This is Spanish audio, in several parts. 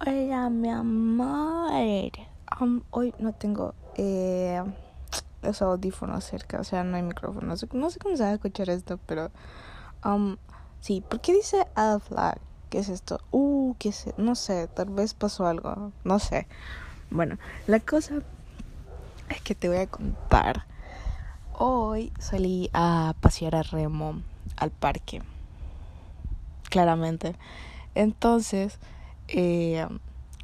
Hola, mi amor. Hoy no tengo eh, audífonos cerca, o sea, no hay micrófono. No sé, cómo se va a escuchar esto, pero. Um, sí, ¿por qué dice Ad flag? ¿Qué es esto? Uh, ¿qué es? No sé, tal vez pasó algo. No sé. Bueno, la cosa es que te voy a contar. Hoy salí a pasear a Remo al parque. Claramente. Entonces eh,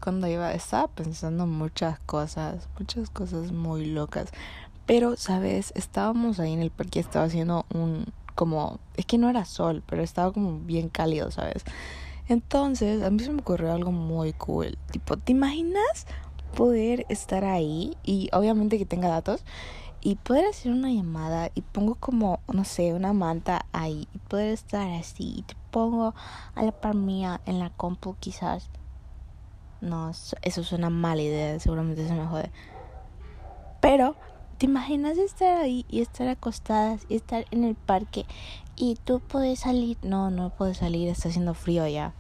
cuando iba estaba pensando muchas cosas, muchas cosas muy locas. Pero, ¿sabes? Estábamos ahí en el parque, estaba haciendo un como es que no era sol, pero estaba como bien cálido, ¿sabes? Entonces, a mí se me ocurrió algo muy cool. Tipo, ¿te imaginas poder estar ahí y obviamente que tenga datos y poder hacer una llamada y pongo como, no sé, una manta ahí y poder estar así y te pongo a la par mía en la compu quizás. No, eso es una mala idea, seguramente se me jode. Pero, ¿te imaginas estar ahí y estar acostadas y estar en el parque y tú puedes salir? No, no puedes salir, está haciendo frío ya.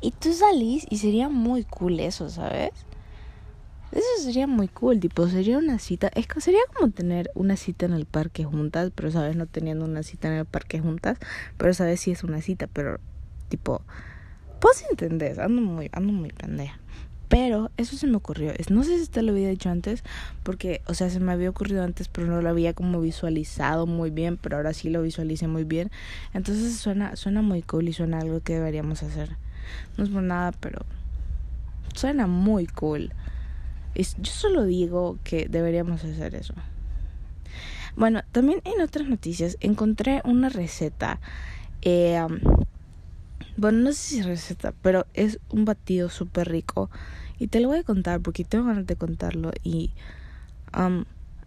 Y tú salís y sería muy cool eso, ¿sabes? Eso sería muy cool, tipo, sería una cita, es que sería como tener una cita en el parque juntas, pero sabes, no teniendo una cita en el parque juntas, pero sabes si es una cita, pero tipo, pues entender, ando muy, ando muy pendeja. Pero eso se me ocurrió. No sé si te lo había dicho antes, porque, o sea, se me había ocurrido antes, pero no lo había como visualizado muy bien, pero ahora sí lo visualicé muy bien. Entonces suena, suena muy cool y suena algo que deberíamos hacer. No es por nada, pero suena muy cool yo solo digo que deberíamos hacer eso. Bueno, también en otras noticias encontré una receta. Eh, bueno, no sé si es receta, pero es un batido súper rico. Y te lo voy a contar porque tengo ganas de contarlo. Y um,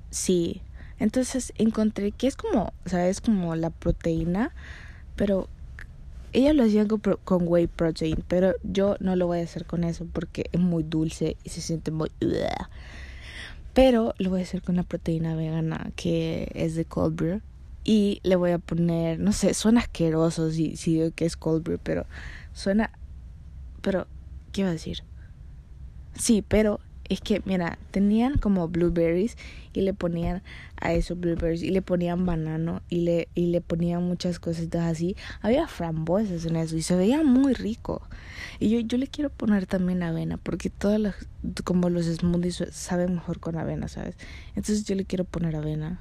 sí, entonces encontré que es como, o sea, es como la proteína, pero ellas lo hacían con, whey protein, pero yo no lo voy a hacer con eso porque es muy dulce y se siente muy... Pero lo voy a hacer con la proteína vegana que es de cold brew. Y le voy a poner, no sé, suena asqueroso si, si digo que es cold brew, pero suena... Pero, ¿qué iba a decir? Sí, pero es que, mira, tenían como blueberries y le ponían a esos blueberries y le ponían banano y le, y le ponían muchas cositas así. Había frambuesas en eso y se veía muy rico. Y yo, yo le quiero poner también avena porque todas las, como los smoothies saben mejor con avena, ¿sabes? Entonces yo le quiero poner avena.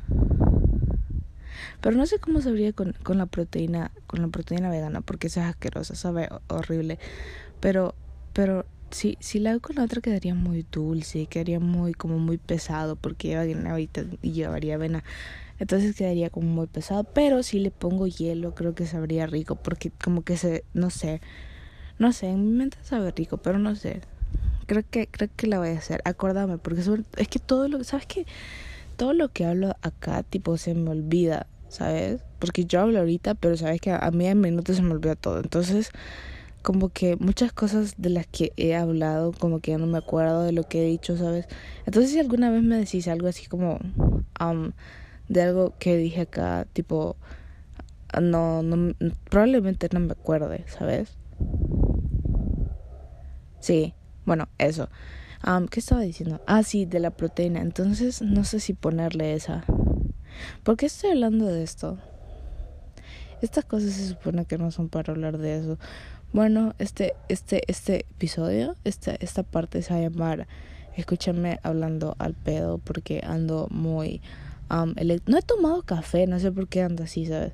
Pero no sé cómo sabría con, con la proteína, con la proteína vegana porque es asquerosa, sabe horrible. Pero, pero si, si la hago con la otra quedaría muy dulce, quedaría muy como muy pesado porque lleva ahorita y llevaría avena. Entonces quedaría como muy pesado, pero si le pongo hielo creo que sabría rico porque como que se no sé. No sé, en mi mente sabe rico, pero no sé. Creo que creo que la voy a hacer. Acordame porque es que todo lo sabes que todo lo que hablo acá tipo se me olvida, ¿sabes? Porque yo hablo ahorita, pero sabes que a mí en minutos se me olvida todo. Entonces, como que muchas cosas de las que he hablado, como que ya no me acuerdo de lo que he dicho, ¿sabes? Entonces si alguna vez me decís algo así como um, de algo que dije acá, tipo, no, no, probablemente no me acuerde, ¿sabes? Sí, bueno, eso. Um, ¿Qué estaba diciendo? Ah, sí, de la proteína. Entonces no sé si ponerle esa. ¿Por qué estoy hablando de esto? Estas cosas se supone que no son para hablar de eso. Bueno, este, este, este episodio, esta, esta parte se va a llamar Escúchame hablando al pedo porque ando muy... Um, no he tomado café, no sé por qué ando así, ¿sabes?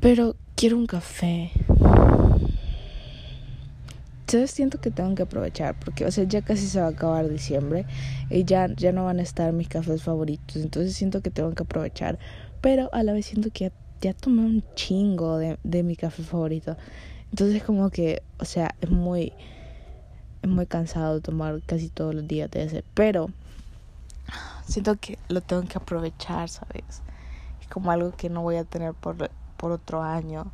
Pero quiero un café. ¿Sabes? Siento que tengo que aprovechar porque, o sea, ya casi se va a acabar diciembre y ya, ya no van a estar mis cafés favoritos. Entonces siento que tengo que aprovechar. Pero a la vez siento que ya, ya tomé un chingo de, de mi café favorito. Entonces como que, o sea, es muy es muy cansado tomar casi todos los días de ese, pero siento que lo tengo que aprovechar, ¿sabes? Es como algo que no voy a tener por por otro año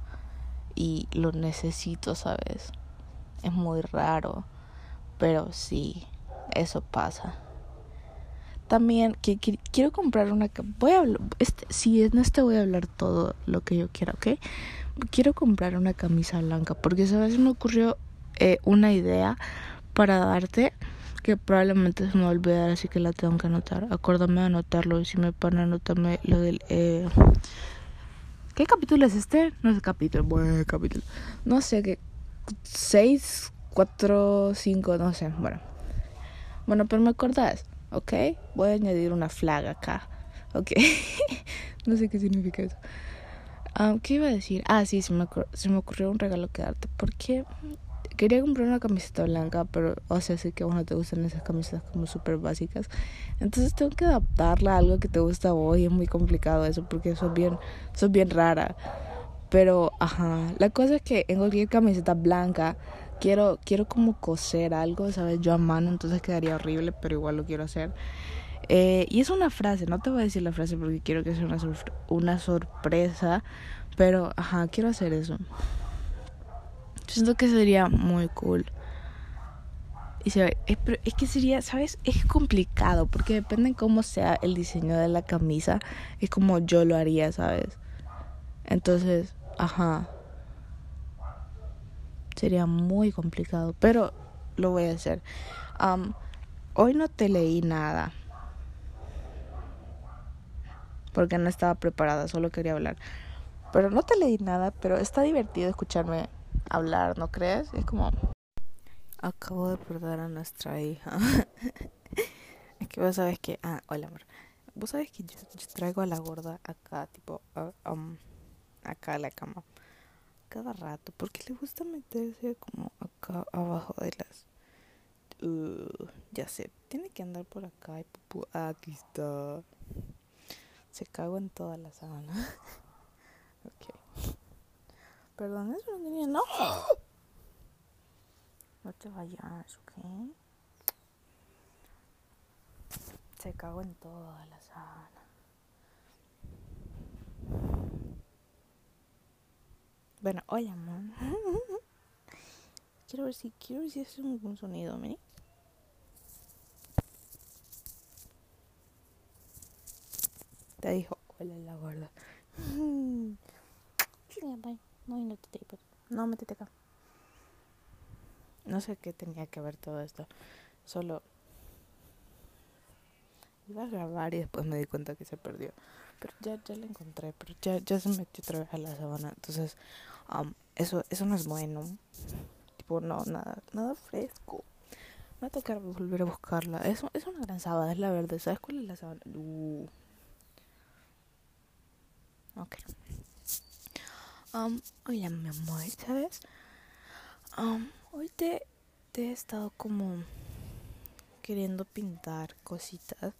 y lo necesito, ¿sabes? Es muy raro, pero sí, eso pasa. También que, quiero comprar una voy a este, si en este voy a hablar todo lo que yo quiera, ¿ok? Quiero comprar una camisa blanca porque, ¿sabes? Me ocurrió eh, una idea para darte que probablemente se me va a olvidar, así que la tengo que anotar. Acuérdame de anotarlo y si me van a anotarme lo del... Eh... ¿Qué capítulo es este? No sé capítulo, buen capítulo. No sé qué... 6, 4, 5, no sé. Bueno. Bueno, pero me acordás, ¿ok? Voy a añadir una flaga acá, ¿ok? no sé qué significa eso. Ah, ¿Qué iba a decir? Ah, sí, se me, se me ocurrió un regalo que darte. Porque quería comprar una camiseta blanca, pero, o sea, sé que a vos no te gustan esas camisetas como súper básicas. Entonces tengo que adaptarla a algo que te gusta a vos y es muy complicado eso porque sos bien, sos bien rara. Pero, ajá, la cosa es que en cualquier camiseta blanca quiero, quiero como coser algo, ¿sabes? Yo a mano, entonces quedaría horrible, pero igual lo quiero hacer. Eh, y es una frase, no te voy a decir la frase porque quiero que sea una, una sorpresa, pero, ajá, quiero hacer eso. Siento que sería muy cool. Y se es, es, que sería, ¿sabes? Es complicado porque depende de cómo sea el diseño de la camisa, es como yo lo haría, ¿sabes? Entonces, ajá. Sería muy complicado, pero lo voy a hacer. hoy no te leí nada. Porque no estaba preparada, solo quería hablar. Pero no te leí nada, pero está divertido escucharme hablar, ¿no crees? Es como... Acabo de perder a nuestra hija. es que vos sabes que... Ah, hola amor. Vos sabes que yo, traigo a la gorda acá, tipo, acá a la cama. Cada rato, porque le gusta meterse como acá abajo de las... Uh, ya sé, tiene que andar por acá y aquí está. Se cago en toda la sábana. ok. Perdón, eso no tenía. ¡No! No te vayas, ¿ok? Se cago en toda la sala. Bueno, oye, amor. quiero ver si quiero ver si hace un, sonido, ¿me? Te dijo, hola la gorda. No, métete acá. No sé qué tenía que ver todo esto. Solo iba a grabar y después me di cuenta que se perdió. Pero ya, ya la encontré, pero ya, ya se metió otra vez a la sabana. Entonces, um, eso, eso no es bueno. Tipo, no, nada, nada fresco. Me va a tocar volver a buscarla. Es, es una gran sabana, es la verde. ¿Sabes cuál es la sabana? Uh. Ok. Um, oye, mi amor, ¿sabes? Um, hoy te, te he estado como queriendo pintar cositas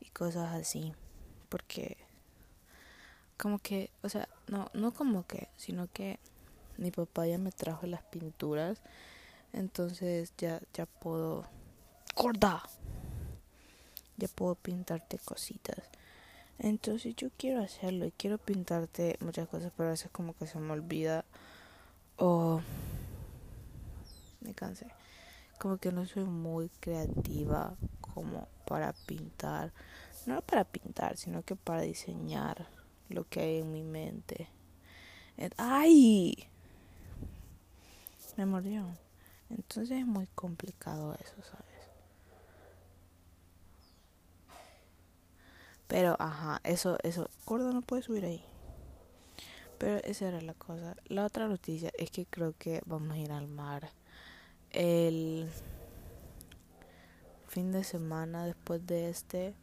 y cosas así. Porque, como que, o sea, no, no como que, sino que mi papá ya me trajo las pinturas. Entonces ya, ya puedo. ¡Gorda! Ya puedo pintarte cositas. Entonces yo quiero hacerlo y quiero pintarte muchas cosas, pero a veces como que se me olvida o me cansé. Como que no soy muy creativa como para pintar. No para pintar, sino que para diseñar lo que hay en mi mente. ¡Ay! Me mordió. Entonces es muy complicado eso, ¿sabes? Pero, ajá, eso, eso. Gordo no puede subir ahí. Pero esa era la cosa. La otra noticia es que creo que vamos a ir al mar el fin de semana después de este.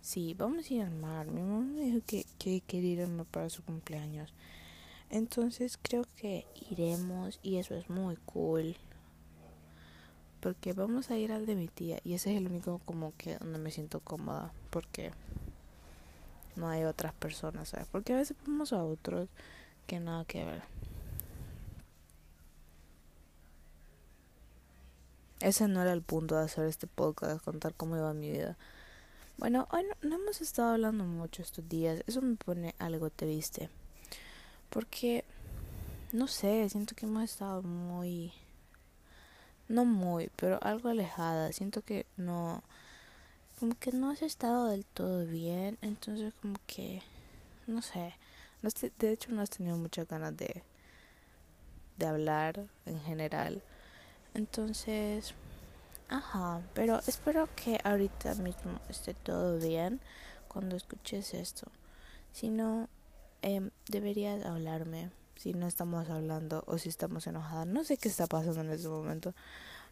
Sí, vamos a ir al mar. Mi mamá me dijo que, que quiere ir al mar para su cumpleaños. Entonces creo que iremos y eso es muy cool porque vamos a ir al de mi tía y ese es el único como que donde me siento cómoda porque no hay otras personas, ¿sabes? Porque a veces vamos a otros que nada que ver. Ese no era el punto de hacer este podcast, contar cómo iba mi vida. Bueno, hoy no, no hemos estado hablando mucho estos días, eso me pone algo triste. Porque, no sé, siento que hemos estado muy no muy, pero algo alejada. Siento que no, como que no has estado del todo bien, entonces como que, no sé, de hecho, no has tenido muchas ganas de, de hablar en general. Entonces, ajá, pero espero que ahorita mismo esté todo bien cuando escuches esto. Si no, eh, deberías hablarme si no estamos hablando o si estamos enojadas. No sé qué está pasando en este momento,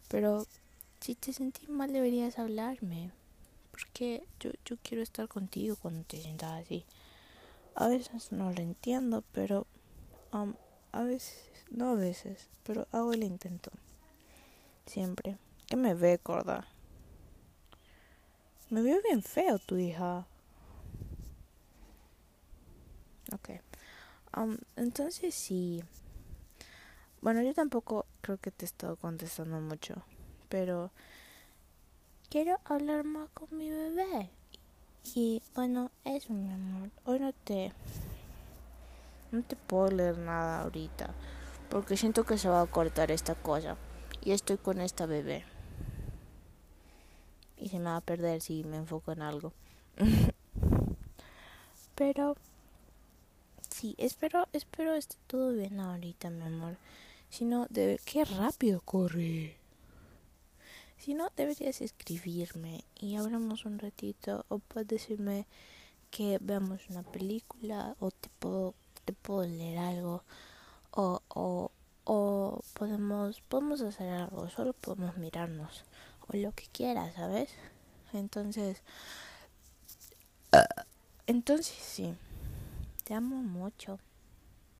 pero si te sentís mal deberías hablarme. Porque yo, yo quiero estar contigo cuando te sientas así. A veces no lo entiendo, pero um, a veces, no a veces, pero hago el intento. Siempre. ¿Qué me ve, Corda? Me veo bien feo tu hija. Ok. Um, entonces sí. Bueno, yo tampoco creo que te he estado contestando mucho. Pero quiero hablar más con mi bebé. Y bueno, eso mi amor. Hoy no te. No te puedo leer nada ahorita. Porque siento que se va a cortar esta cosa. Y estoy con esta bebé. Y se me va a perder si me enfoco en algo. Pero sí, espero, espero esté todo bien ahorita, mi amor. Si no, debe... qué rápido corre. Si no, deberías escribirme y hablamos un ratito o puedes decirme que veamos una película o te puedo, te puedo leer algo o, o, o podemos, podemos hacer algo, solo podemos mirarnos o lo que quieras, ¿sabes? Entonces, entonces sí. Amo mucho.